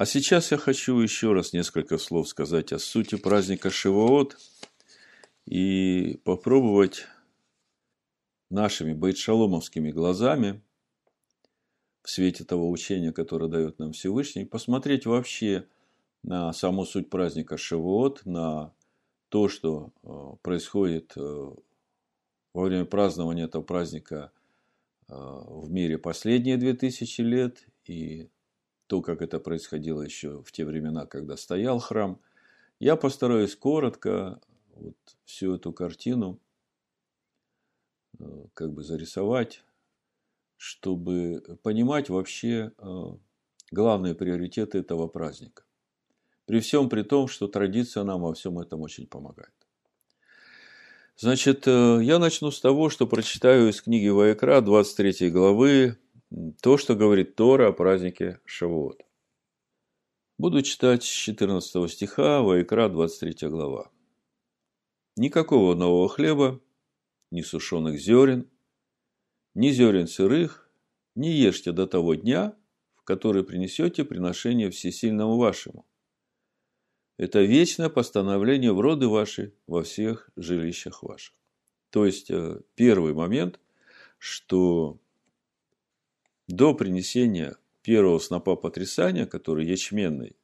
А сейчас я хочу еще раз несколько слов сказать о сути праздника Шивоот и попробовать нашими бейтшаломовскими глазами в свете того учения, которое дает нам Всевышний, посмотреть вообще на саму суть праздника Шивоот, на то, что э, происходит э, во время празднования этого праздника э, в мире последние две тысячи лет и то, как это происходило еще в те времена, когда стоял храм, я постараюсь коротко вот всю эту картину как бы зарисовать, чтобы понимать вообще главные приоритеты этого праздника. При всем при том, что традиция нам во всем этом очень помогает. Значит, э, я начну с того, что прочитаю из книги Ваекра, 23 главы, то, что говорит Тора о празднике Шавуот. Буду читать с 14 стиха, Ваекра, 23 глава. Никакого нового хлеба, ни сушеных зерен, ни зерен сырых не ешьте до того дня, в который принесете приношение всесильному вашему, это вечное постановление в роды ваши во всех жилищах ваших. То есть, э, первый момент, что до принесения первого снопа потрясания, который ячменный,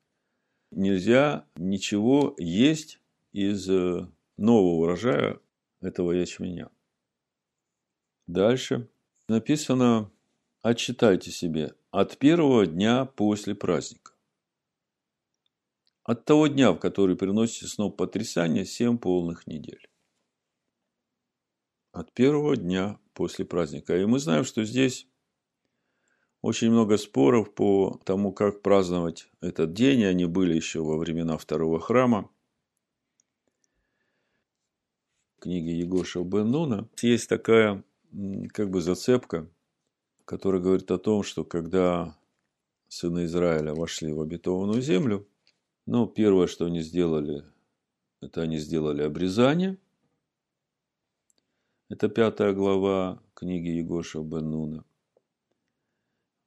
нельзя ничего есть из э, нового урожая этого ячменя. Дальше написано, отчитайте себе от первого дня после праздника. От того дня, в который приносите сноп потрясания, семь полных недель. От первого дня после праздника. И мы знаем, что здесь очень много споров по тому, как праздновать этот день. Они были еще во времена второго храма. В книге Егоша Бен Нуна есть такая как бы зацепка, которая говорит о том, что когда сыны Израиля вошли в обетованную землю, ну, первое, что они сделали, это они сделали обрезание. Это пятая глава книги Егоша Бен Нуна.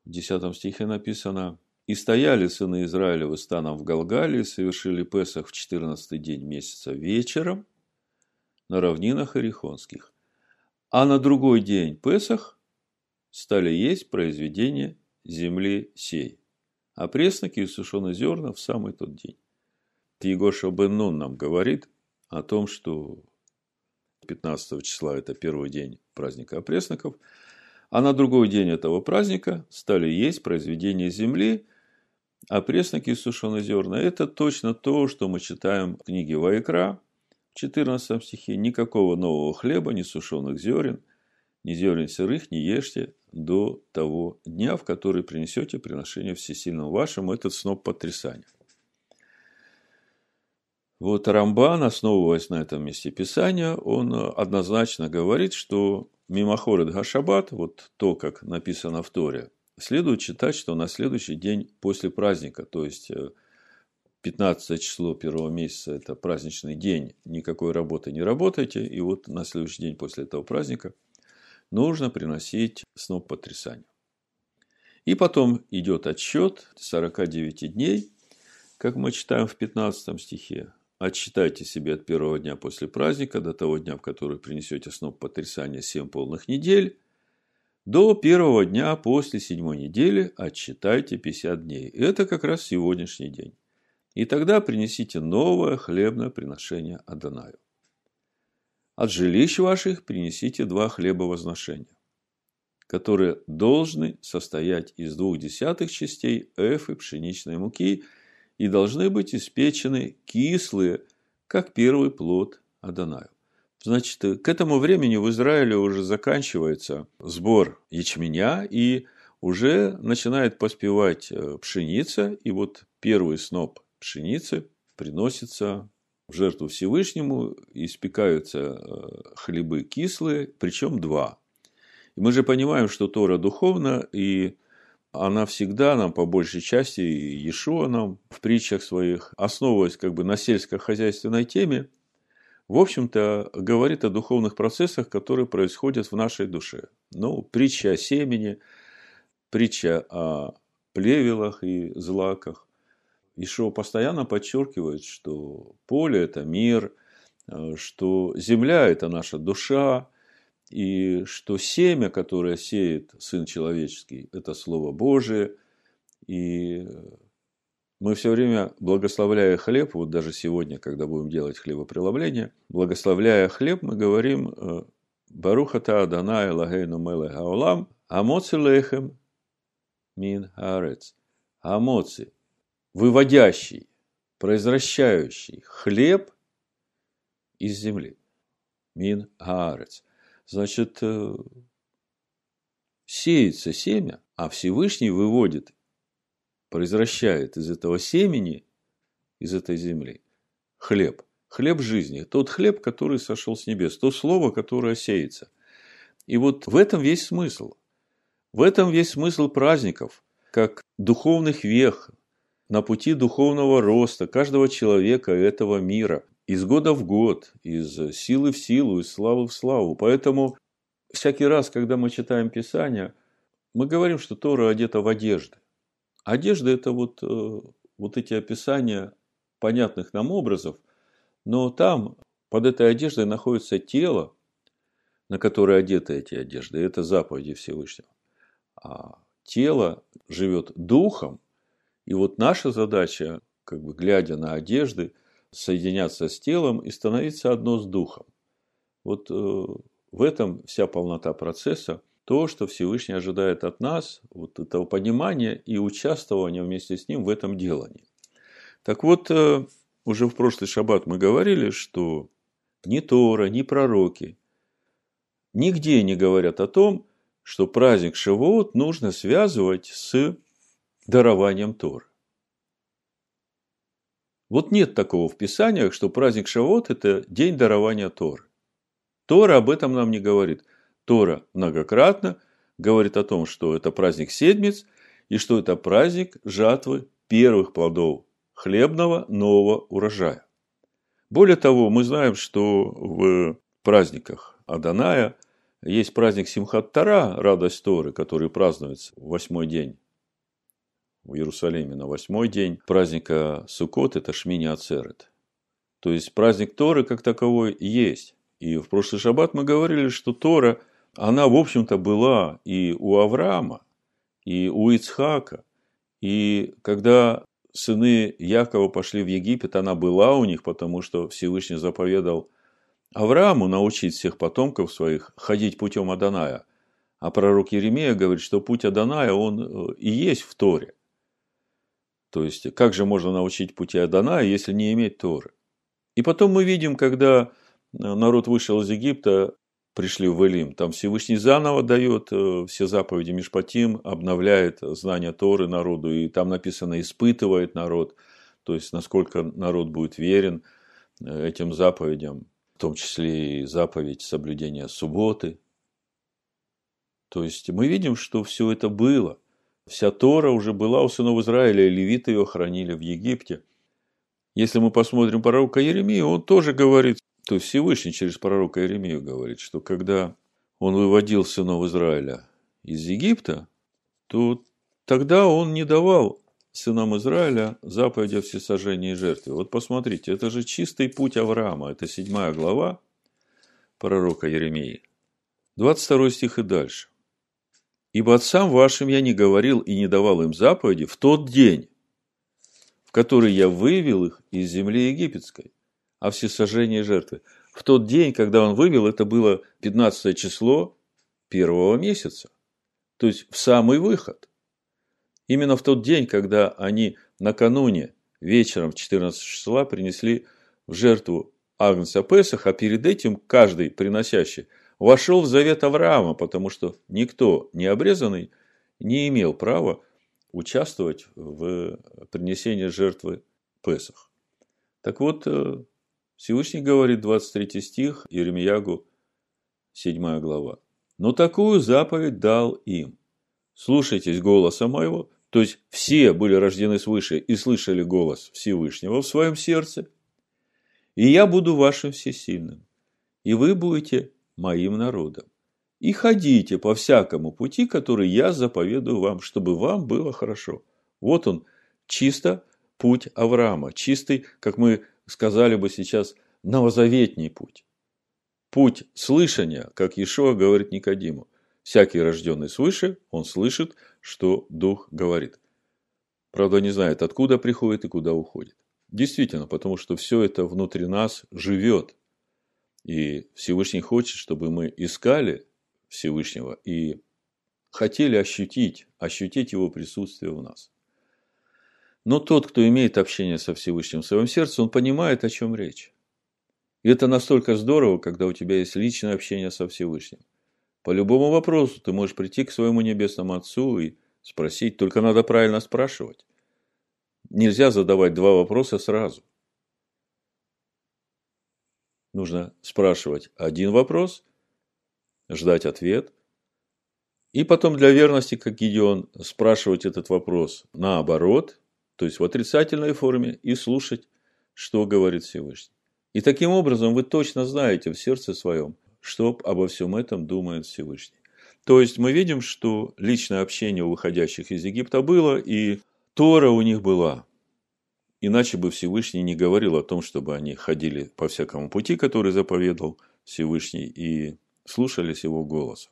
В десятом стихе написано «И стояли сыны Израилевы станом в Галгалии, совершили Песах в четырнадцатый день месяца вечером на равнинах Ирихонских. А на другой день Песах стали есть произведение земли сей а пресноки и сушеные зерна в самый тот день. Егоша Бен Нун нам говорит о том, что 15 числа это первый день праздника опресноков, а на другой день этого праздника стали есть произведения земли, а пресноки и сушеные зерна – это точно то, что мы читаем в книге Вайкра, в 14 стихе. Никакого нового хлеба, ни сушеных зерен, ни зерен сырых не ешьте, до того дня, в который принесете приношение всесильному вашему, этот сноп потрясания. Вот Рамбан, основываясь на этом месте Писания, он однозначно говорит, что мимохорет Гашабат, вот то, как написано в Торе, следует читать, что на следующий день после праздника, то есть 15 э, число первого месяца – это праздничный день, никакой работы не работайте, и вот на следующий день после этого праздника – нужно приносить сноп потрясания. И потом идет отсчет 49 дней, как мы читаем в 15 стихе. Отсчитайте себе от первого дня после праздника до того дня, в который принесете сноп потрясания 7 полных недель, до первого дня после седьмой недели отсчитайте 50 дней. Это как раз сегодняшний день. И тогда принесите новое хлебное приношение Адонаю. От жилищ ваших принесите два хлеба возношения, которые должны состоять из двух десятых частей эфы пшеничной муки и должны быть испечены кислые, как первый плод Адонаю. Значит, к этому времени в Израиле уже заканчивается сбор ячменя, и уже начинает поспевать э, пшеница, и вот первый сноп пшеницы приносится в жертву Всевышнему испекаются э, хлебы кислые, причем два. И мы же понимаем, что Тора духовна, и она всегда нам, по большей части, Иешуа нам в притчах своих, основываясь как бы на сельскохозяйственной теме, в общем-то, говорит о духовных процессах, которые происходят в нашей душе. Ну, притча о семени, притча о плевелах и злаках, Ишо постоянно подчеркивает, что поле – это мир, э, что земля – это наша душа, и что семя, которое сеет Сын Человеческий, это Слово Божие. И мы все время, благословляя хлеб, вот даже сегодня, когда будем делать хлебопреломление, благословляя хлеб, мы говорим э, «Барухата Адонай Лагейну Меле Хаолам, Амоци Лехем Мин Хаарец». Амоци выводящий, произвращающий хлеб из земли. Мин Гаарец. Значит, э, сеется семя, а Всевышний выводит, произвращает из этого семени, из этой земли, хлеб. Хлеб жизни. Тот хлеб, который сошел с небес. То слово, которое сеется. И вот в этом весь смысл. В этом весь смысл праздников, как духовных вех, на пути духовного роста каждого человека этого мира, из года в год, из силы в силу, из славы в славу. Поэтому всякий раз, когда мы читаем Писание, мы говорим, что Тора одета в одежды. Одежда – это вот, э, вот эти описания понятных нам образов, но там под этой одеждой находится тело, на которое одеты эти одежды. Это заповеди Всевышнего. А тело живет духом, и вот наша задача, как бы глядя на одежды, соединяться с телом и становиться одно с духом. Вот э, в этом вся полнота процесса, то, что Всевышний ожидает от нас, вот этого понимания и участвования вместе с ним в этом делании. Так вот, э, уже в прошлый шаббат мы говорили, что ни Тора, ни пророки нигде не говорят о том, что праздник Шавуот нужно связывать с дарованием Тор. Вот нет такого в Писаниях, что праздник Шавот – это день дарования Торы. Тора об этом нам не говорит. Тора многократно говорит о том, что это праздник седмиц и что это праздник жатвы первых плодов хлебного нового урожая. Более того, мы знаем, что в праздниках Аданая есть праздник Симхат Тара, радость Торы, который празднуется в восьмой день в Иерусалиме на восьмой день праздника Суккот – это Шмини Ацерет. То есть праздник Торы как таковой есть. И в прошлый шаббат мы говорили, что Тора, она, в общем-то, была и у Авраама, и у Ицхака. И когда сыны Якова пошли в Египет, она была у них, потому что Всевышний заповедал Аврааму научить всех потомков своих ходить путем Аданая. А пророк Еремея говорит, что путь Аданая, он э, и есть в Торе. То есть, как же можно научить пути Адана, если не иметь Торы? И потом мы видим, когда э, народ вышел из Египта, пришли в Элим, там Всевышний заново дает э, все заповеди Мишпатим, обновляет знания Торы народу, и там написано «испытывает народ», то есть, насколько народ будет верен э, этим заповедям, в том числе и заповедь соблюдения субботы. То есть, мы видим, что все это было – Вся Тора уже была у сынов Израиля, и левиты ее хранили в Египте. Если мы посмотрим пророка Еремию, он тоже говорит, то есть Всевышний через пророка Еремию говорит, что когда он выводил сынов Израиля из Египта, то тогда он не давал сынам Израиля заповеди о всесожжении и жертве. Вот посмотрите, это же чистый путь Авраама, это седьмая глава пророка Еремии. 22 стих и дальше. Ибо отцам вашим я не говорил и не давал им заповеди в тот день, в который я вывел их из земли египетской, а всесожжение жертвы. В тот день, когда он вывел, это было 15 число первого месяца. То есть в самый выход. Именно в тот день, когда они накануне вечером 14 числа принесли в жертву Агнца Песах, а перед этим каждый приносящий вошел в завет Авраама, потому что никто не обрезанный не имел права участвовать в принесении жертвы Песах. Так вот, э, Всевышний говорит, 23 стих, Иеремиягу, 7 глава. «Но такую заповедь дал им. Слушайтесь голоса моего». То есть, все были рождены свыше и слышали голос Всевышнего в своем сердце. «И я буду вашим всесильным, и вы будете моим народом. И ходите по всякому пути, который я заповедую вам, чтобы вам было хорошо. Вот он, чисто путь Авраама, чистый, как мы сказали бы сейчас, новозаветний путь. Путь слышания, как Иешуа говорит Никодиму. Всякий рожденный свыше, он слышит, что Дух говорит. Правда, не знает, откуда приходит и куда уходит. Действительно, потому что все это внутри нас живет. И Всевышний хочет, чтобы мы искали Всевышнего и хотели ощутить, ощутить его присутствие в нас. Но тот, кто имеет общение со Всевышним в своем сердце, он понимает, о чем речь. И это настолько здорово, когда у тебя есть личное общение со Всевышним. По любому вопросу ты можешь прийти к своему небесному Отцу и спросить, только надо правильно спрашивать. Нельзя задавать два вопроса сразу. Нужно спрашивать один вопрос, ждать ответ, и потом для верности, как Гедеон, спрашивать этот вопрос наоборот, то есть в отрицательной форме, и слушать, что говорит Всевышний. И таким образом вы точно знаете в сердце своем, что обо всем этом думает Всевышний. То есть мы видим, что личное общение у выходящих из Египта было, и Тора у них была. Иначе бы Всевышний не говорил о том, чтобы они ходили по всякому пути, который заповедал Всевышний, и слушались его голоса.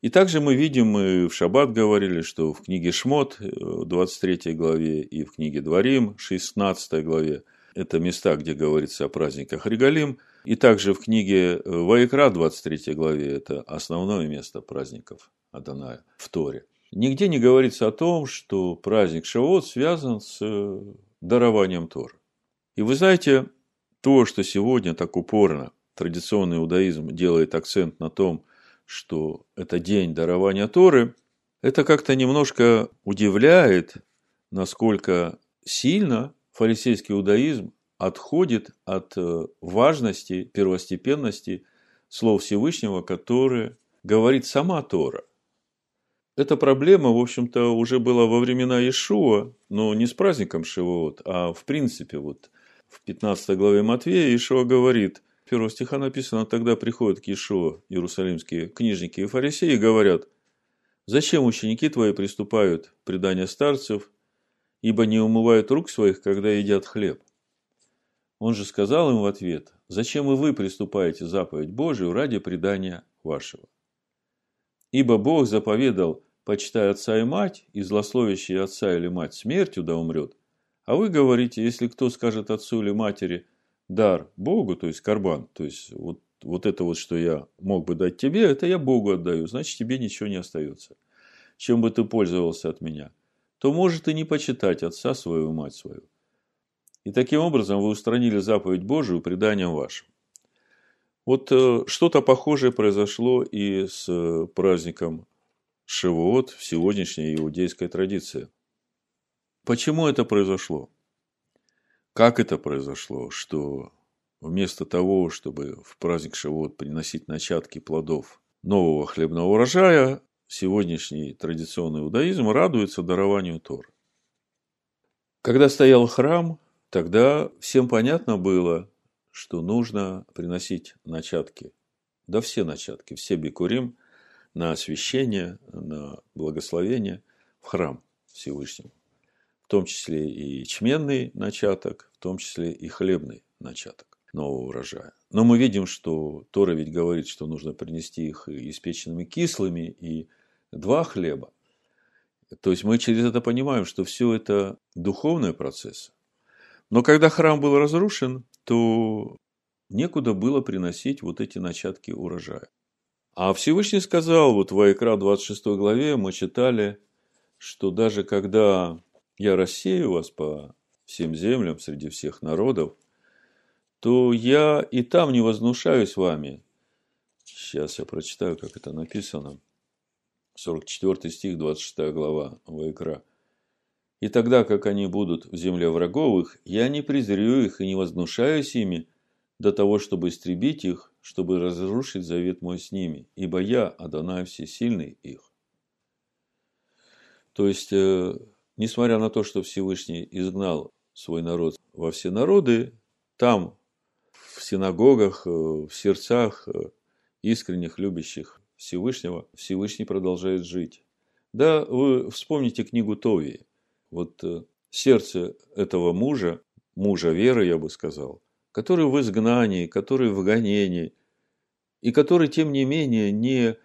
И также мы видим, мы в Шаббат говорили, что в книге Шмот, 23 э, главе, и в книге Дворим, 16 главе, это места, где говорится о праздниках Регалим. И также в книге э, Ваикра, 23 главе, это основное место праздников Аданая в Торе. Нигде не говорится о том, что праздник Шавот связан с э, дарованием Тора. И вы знаете, то, что сегодня так упорно традиционный иудаизм делает акцент на том, что это день дарования Торы, это как-то немножко удивляет, насколько сильно фарисейский иудаизм отходит от э, важности, первостепенности слов Всевышнего, которые говорит сама Тора. Эта проблема, в общем-то, уже была во времена Иешуа, но не с праздником Шивот, а в принципе, вот в 15 главе Матвея Иешуа говорит, первого стиха написано, тогда приходят к Иешуа иерусалимские книжники и фарисеи и говорят, «Зачем ученики твои приступают к преданию старцев ибо не умывают рук своих, когда едят хлеб. Он же сказал им в ответ, зачем и вы приступаете заповедь Божию ради предания вашего? Ибо Бог заповедал, почитай отца и мать, и злословящий отца или мать смертью да умрет. А вы говорите, если кто скажет отцу или матери дар Богу, то есть карбан, то есть вот, вот это вот, что я мог бы дать тебе, это я Богу отдаю, значит тебе ничего не остается. Чем бы ты пользовался от меня – то может и не почитать отца свою мать свою. И таким образом вы устранили заповедь Божию преданием вашим. Вот э, что-то похожее произошло и с э, праздником Шивот в сегодняшней иудейской традиции. Почему это произошло? Как это произошло, что вместо того, чтобы в праздник Шивот приносить начатки плодов нового хлебного урожая, сегодняшний традиционный иудаизм радуется дарованию Тор. Когда стоял храм, тогда всем понятно было, что нужно приносить начатки, да все начатки, все бикурим на освящение, на благословение в храм Всевышнему. В том числе и чменный начаток, в том числе и хлебный начаток нового урожая. Но мы видим, что Тора ведь говорит, что нужно принести их испеченными кислыми и два хлеба. То есть мы через это понимаем, что все это духовный процесс. Но когда храм был разрушен, то некуда было приносить вот эти начатки урожая. А Всевышний сказал, вот в Айкра 26 главе мы читали, что даже когда я рассею вас по всем землям среди всех народов, то я и там не вознушаюсь вами. Сейчас я прочитаю, как это написано. 44 стих, 26 глава Вайкра. «И тогда, как они будут в земле враговых, я не презрю их и не вознушаюсь ими до того, чтобы истребить их, чтобы разрушить завет мой с ними, ибо я, Адонай Всесильный, их». То есть, э, несмотря на то, что Всевышний изгнал свой народ во все народы, там, в синагогах, э, в сердцах э, искренних, любящих Всевышнего, Всевышний продолжает жить. Да, вы вспомните книгу Тови. Вот э, сердце этого мужа, мужа веры, я бы сказал, который в изгнании, который в гонении, и который, тем не менее, не,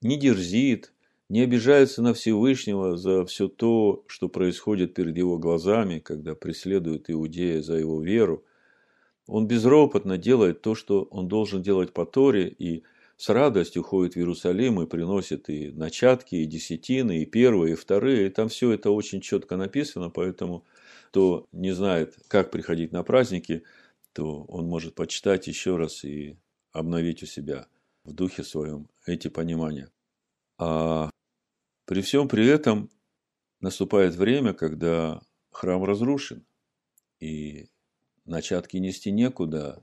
не дерзит, не обижается на Всевышнего за все то, что происходит перед его глазами, когда преследует Иудея за его веру. Он безропотно делает то, что он должен делать по Торе, и с радостью ходит в Иерусалим и приносит и начатки, и десятины, и первые, и вторые. И там все это очень четко написано, поэтому кто не знает, как приходить на праздники, то он может почитать еще раз и обновить у себя в духе своем эти понимания. А при всем при этом наступает время, когда храм разрушен, и начатки нести некуда,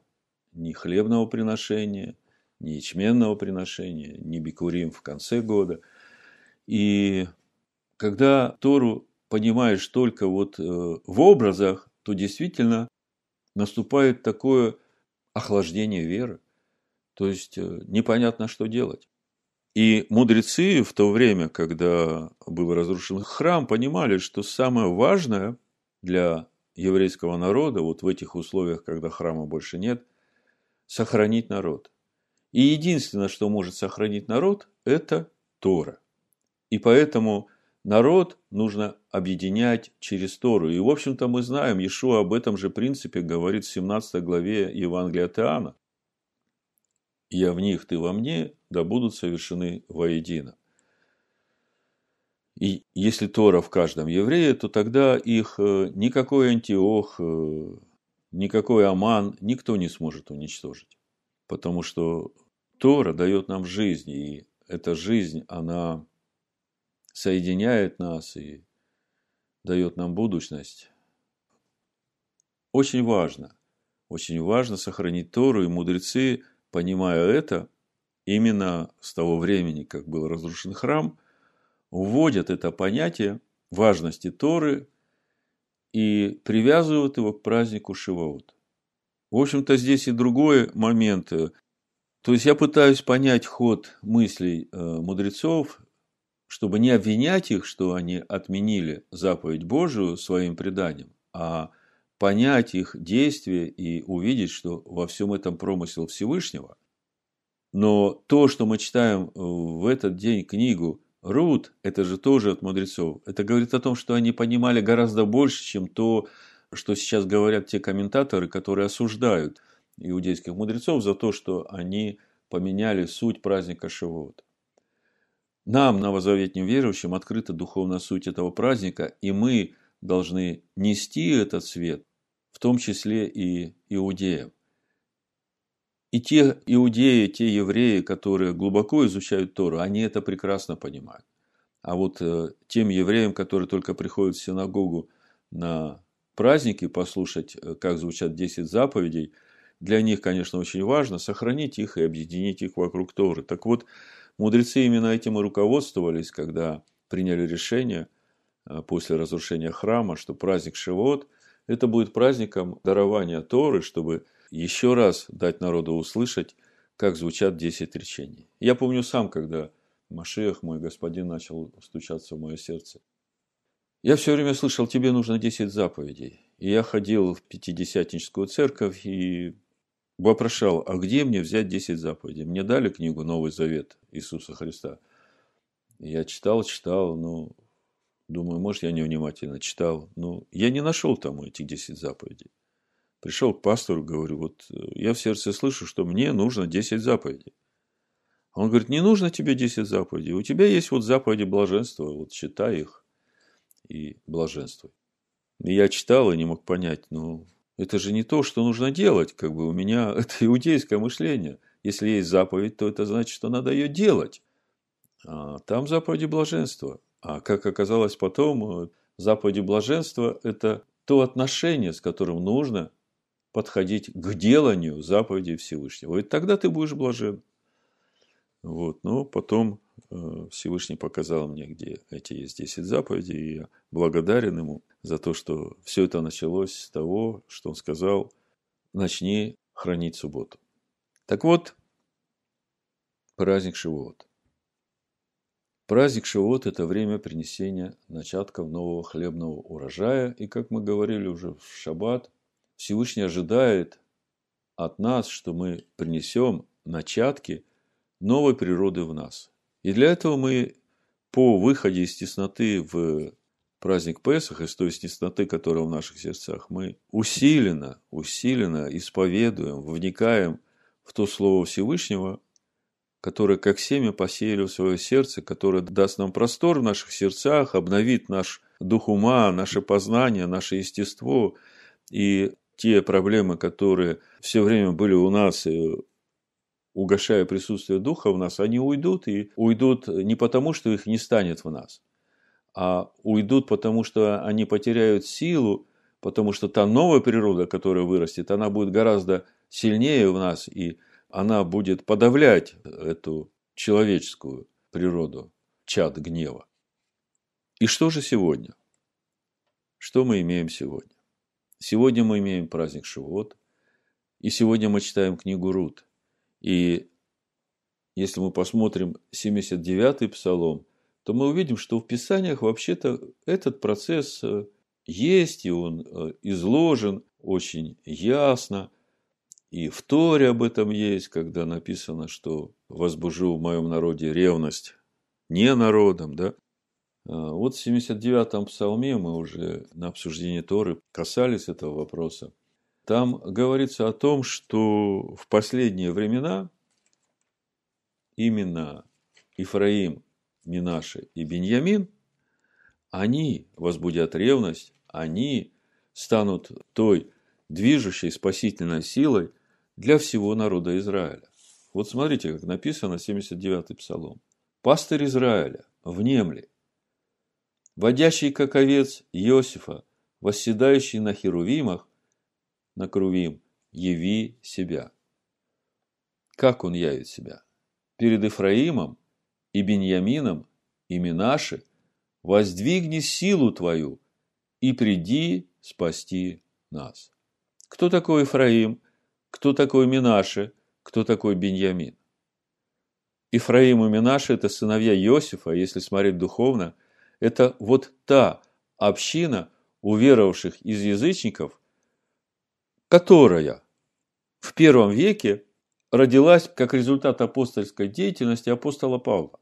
ни хлебного приношения, ни ячменного приношения, ни бикурим в конце года. И когда Тору понимаешь только вот э, в образах, то действительно наступает такое охлаждение веры. То есть э, непонятно, что делать. И мудрецы в то время, когда был разрушен храм, понимали, что самое важное для еврейского народа, вот в этих условиях, когда храма больше нет, сохранить народ. И единственное, что может сохранить народ, это Тора. И поэтому народ нужно объединять через Тору. И, в общем-то, мы знаем, Иешуа об этом же принципе говорит в 17 главе Евангелия от я в них, ты во мне, да будут совершены воедино. И если Тора в каждом еврее, то тогда их э, никакой Антиох, э, никакой Аман, никто не сможет уничтожить. Потому что Тора дает нам жизнь, и эта жизнь, она соединяет нас и дает нам будущность. Очень важно, очень важно сохранить Тору, и мудрецы – понимая это, именно с того времени, как был разрушен храм, вводят это понятие важности Торы и привязывают его к празднику Шиваот. В общем-то, здесь и другой момент. То есть я пытаюсь понять ход мыслей э, мудрецов, чтобы не обвинять их, что они отменили заповедь Божию своим преданием, а понять их действия и увидеть, что во всем этом промысел Всевышнего. Но то, что мы читаем э, в этот день книгу Рут, это же тоже от мудрецов. Это говорит о том, что они понимали гораздо больше, чем то, что сейчас говорят те комментаторы, которые осуждают иудейских мудрецов за то, что они поменяли суть праздника Шивот. Нам, новозаветним верующим, открыта духовная суть этого праздника, и мы должны нести этот свет, в том числе и иудеям. И те иудеи, те евреи, которые глубоко изучают Тору, они это прекрасно понимают. А вот э, тем евреям, которые только приходят в синагогу на праздники послушать, э, как звучат 10 заповедей, для них, конечно, очень важно сохранить их и объединить их вокруг Торы. Так вот, мудрецы именно этим и руководствовались, когда приняли решение Э, после разрушения храма, что праздник Шивот – это будет праздником дарования Торы, чтобы еще раз дать народу услышать, как звучат 10 речений. Я помню сам, когда Машех, мой господин, начал стучаться в мое сердце. Я все время слышал, тебе нужно 10 заповедей. И я ходил в Пятидесятническую церковь и вопрошал, а где мне взять 10 заповедей? Мне дали книгу «Новый завет» Иисуса Христа. Я читал, читал, но Думаю, может, я невнимательно читал. Ну, я не нашел там этих 10 заповедей. Пришел к пастору, говорю, вот э, я в сердце слышу, что мне нужно 10 заповедей. Он говорит, не нужно тебе 10 заповедей. У тебя есть вот заповеди блаженства, вот читай их и блаженствуй. И я читал и не мог понять, ну, это же не то, что нужно делать. Как бы у меня это иудейское мышление. Если есть заповедь, то это значит, что надо ее делать. А там заповеди блаженства. А как оказалось потом, э, заповеди блаженства – это то отношение, с которым нужно подходить к деланию заповедей Всевышнего. И тогда ты будешь блажен. Вот. Но потом э, Всевышний показал мне, где эти есть 10 заповедей, и я благодарен ему за то, что все это началось с того, что он сказал, начни хранить субботу. Так вот, праздник Шивот. Праздник Шивот – это время принесения начатков нового хлебного урожая. И, как мы говорили уже в Шаббат, Всевышний ожидает от нас, что мы принесем начатки новой природы в нас. И для этого мы по выходе из тесноты в праздник Песах, из той тесноты, которая в наших сердцах, мы усиленно, усиленно исповедуем, вникаем в то Слово Всевышнего, которое как семя посеяли в свое сердце, которое даст нам простор в наших сердцах, обновит наш дух ума, наше познание, наше естество. И те проблемы, которые все время были у нас, угошая присутствие Духа в нас, они уйдут, и уйдут не потому, что их не станет в нас, а уйдут потому, что они потеряют силу, потому что та новая природа, которая вырастет, она будет гораздо сильнее в нас, и она будет подавлять эту человеческую природу, чад гнева. И что же сегодня? Что мы имеем сегодня? Сегодня мы имеем праздник Шивот, и сегодня мы читаем книгу Рут. И если мы посмотрим 79-й псалом, то мы увидим, что в Писаниях вообще-то этот процесс э, есть, и он э, изложен очень ясно. И в Торе об этом есть, когда написано, что возбужу в моем народе ревность не народом, да, а, вот в 79-м псалме мы уже на обсуждении Торы касались этого вопроса. Там говорится о том, что в последние времена именно Ифраим, Минаши и Беньямин, они возбудят ревность, они станут той движущей спасительной силой для всего народа Израиля. Вот смотрите, как написано 79-й псалом. «Пастырь Израиля, внемли, водящий как овец Иосифа, восседающий на херувимах, на крувим, яви себя. Как он явит себя? Перед Ифраимом и Беньямином и Минаши воздвигни силу твою и приди спасти нас. Кто такой Ифраим? Кто такой Минаши? Кто такой Беньямин? Ифраим и Минаши – это сыновья Иосифа, если смотреть духовно – это вот та община уверовавших из язычников, которая в первом веке родилась как результат апостольской деятельности апостола Павла.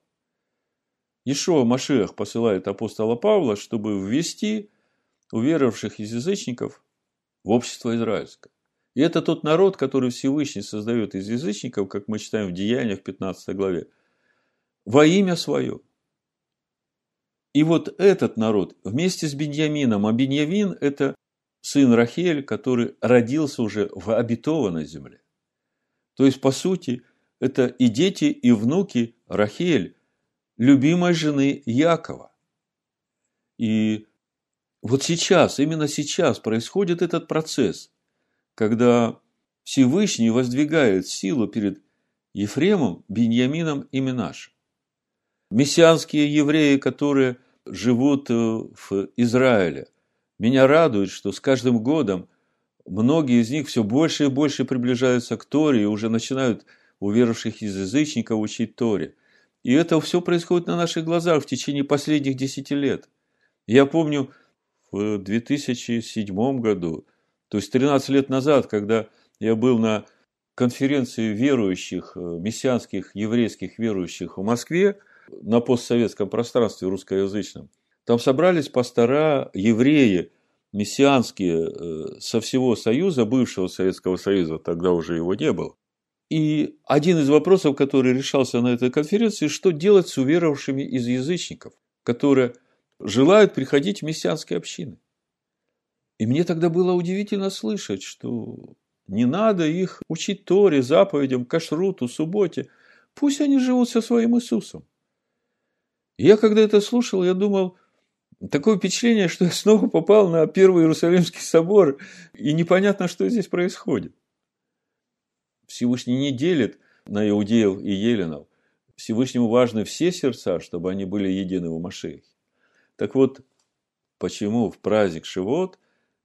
Ишуа Машиах посылает апостола Павла, чтобы ввести уверовавших из язычников в общество израильское. И это тот народ, который Всевышний создает из язычников, как мы читаем в Деяниях в 15 главе, во имя свое – и вот этот народ вместе с Беньямином, а Беньямин – это сын Рахель, который родился уже в обетованной земле. То есть, по сути, это и дети, и внуки Рахель, любимой жены Якова. И вот сейчас, именно сейчас происходит этот процесс, когда Всевышний воздвигает силу перед Ефремом, Беньямином и Минашем мессианские евреи, которые живут э, в Израиле. Меня радует, что с каждым годом многие из них все больше и больше приближаются к Торе и уже начинают уверовавших из язычников учить Торе. И это все происходит на наших глазах в течение последних десяти лет. Я помню в 2007 году, то есть 13 лет назад, когда я был на конференции верующих, э, мессианских еврейских верующих в Москве – на постсоветском пространстве русскоязычном. Там собрались пастора, евреи, мессианские э, со всего Союза, бывшего Советского Союза, тогда уже его не было. И один из вопросов, который решался на этой конференции, что делать с уверовавшими из язычников, которые желают приходить в мессианские общины. И мне тогда было удивительно слышать, что не надо их учить Торе, заповедям, кашруту, субботе. Пусть они живут со своим Иисусом. Я когда это слушал, я думал, такое впечатление, что я снова попал на Первый Иерусалимский собор, и непонятно, что здесь происходит. Всевышний не делит на иудеев и еленов. Всевышнему важны все сердца, чтобы они были едины в Машехе. Так вот, почему в праздник Шивот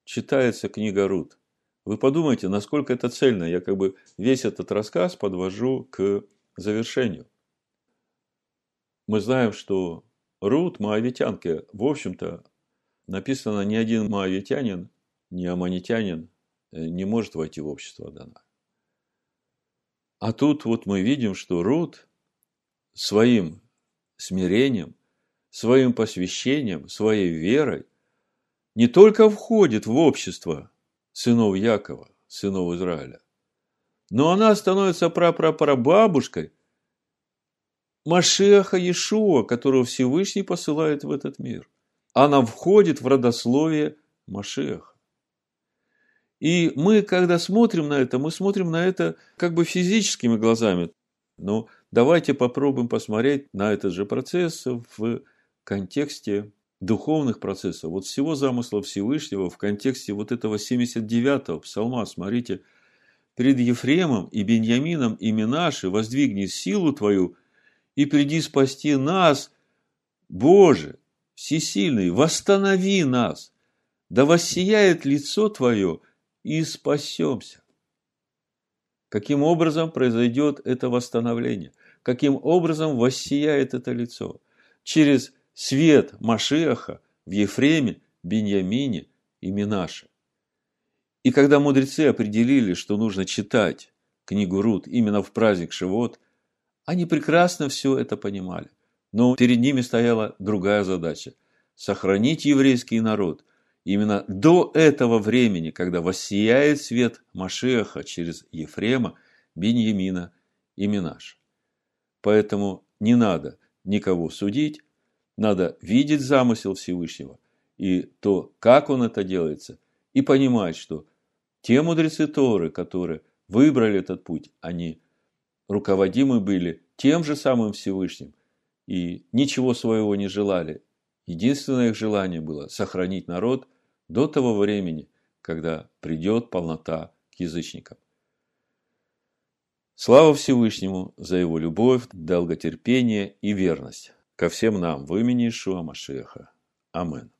читается книга Рут? Вы подумайте, насколько это цельно. Я как бы весь этот рассказ подвожу к завершению. мы знаем, что Рут, моавитянки, в общем-то, написано, ни один моавитянин, ни аманитянин э, не может войти в общество Адана. А тут вот мы видим, что Рут своим смирением, своим посвящением, своей верой не только входит в общество сынов Якова, сынов Израиля, но она становится прапрапрабабушкой Машеха Иешуа, которого Всевышний посылает в этот мир. Она входит в родословие Машеха. И мы, когда смотрим на это, мы смотрим на это как бы физическими глазами. Но давайте попробуем посмотреть на этот же процесс в контексте духовных процессов. Вот всего замысла Всевышнего в контексте вот этого 79-го псалма. Смотрите, перед Ефремом и Беньямином и Минаши воздвигни силу Твою – и приди спасти нас, Боже, всесильный, восстанови нас, да воссияет лицо Твое, и спасемся. Каким образом произойдет это восстановление? Каким образом воссияет это лицо? Через свет Машиаха в Ефреме, Беньямине и Минаше. И когда мудрецы определили, что нужно читать книгу Рут именно в праздник Шивот – они прекрасно все это понимали. Но перед ними стояла другая задача – сохранить еврейский народ именно до этого времени, когда воссияет свет Машеха через Ефрема, Беньямина и Минаш. Поэтому не надо никого судить, надо видеть замысел Всевышнего и то, как он это делается, и понимать, что те мудрецы Торы, которые выбрали этот путь, они руководимы были тем же самым Всевышним и ничего своего не желали. Единственное их желание было сохранить народ до того времени, когда придет полнота к язычникам. Слава Всевышнему за его любовь, долготерпение и верность ко всем нам в имени Ишуа Машеха. Амин.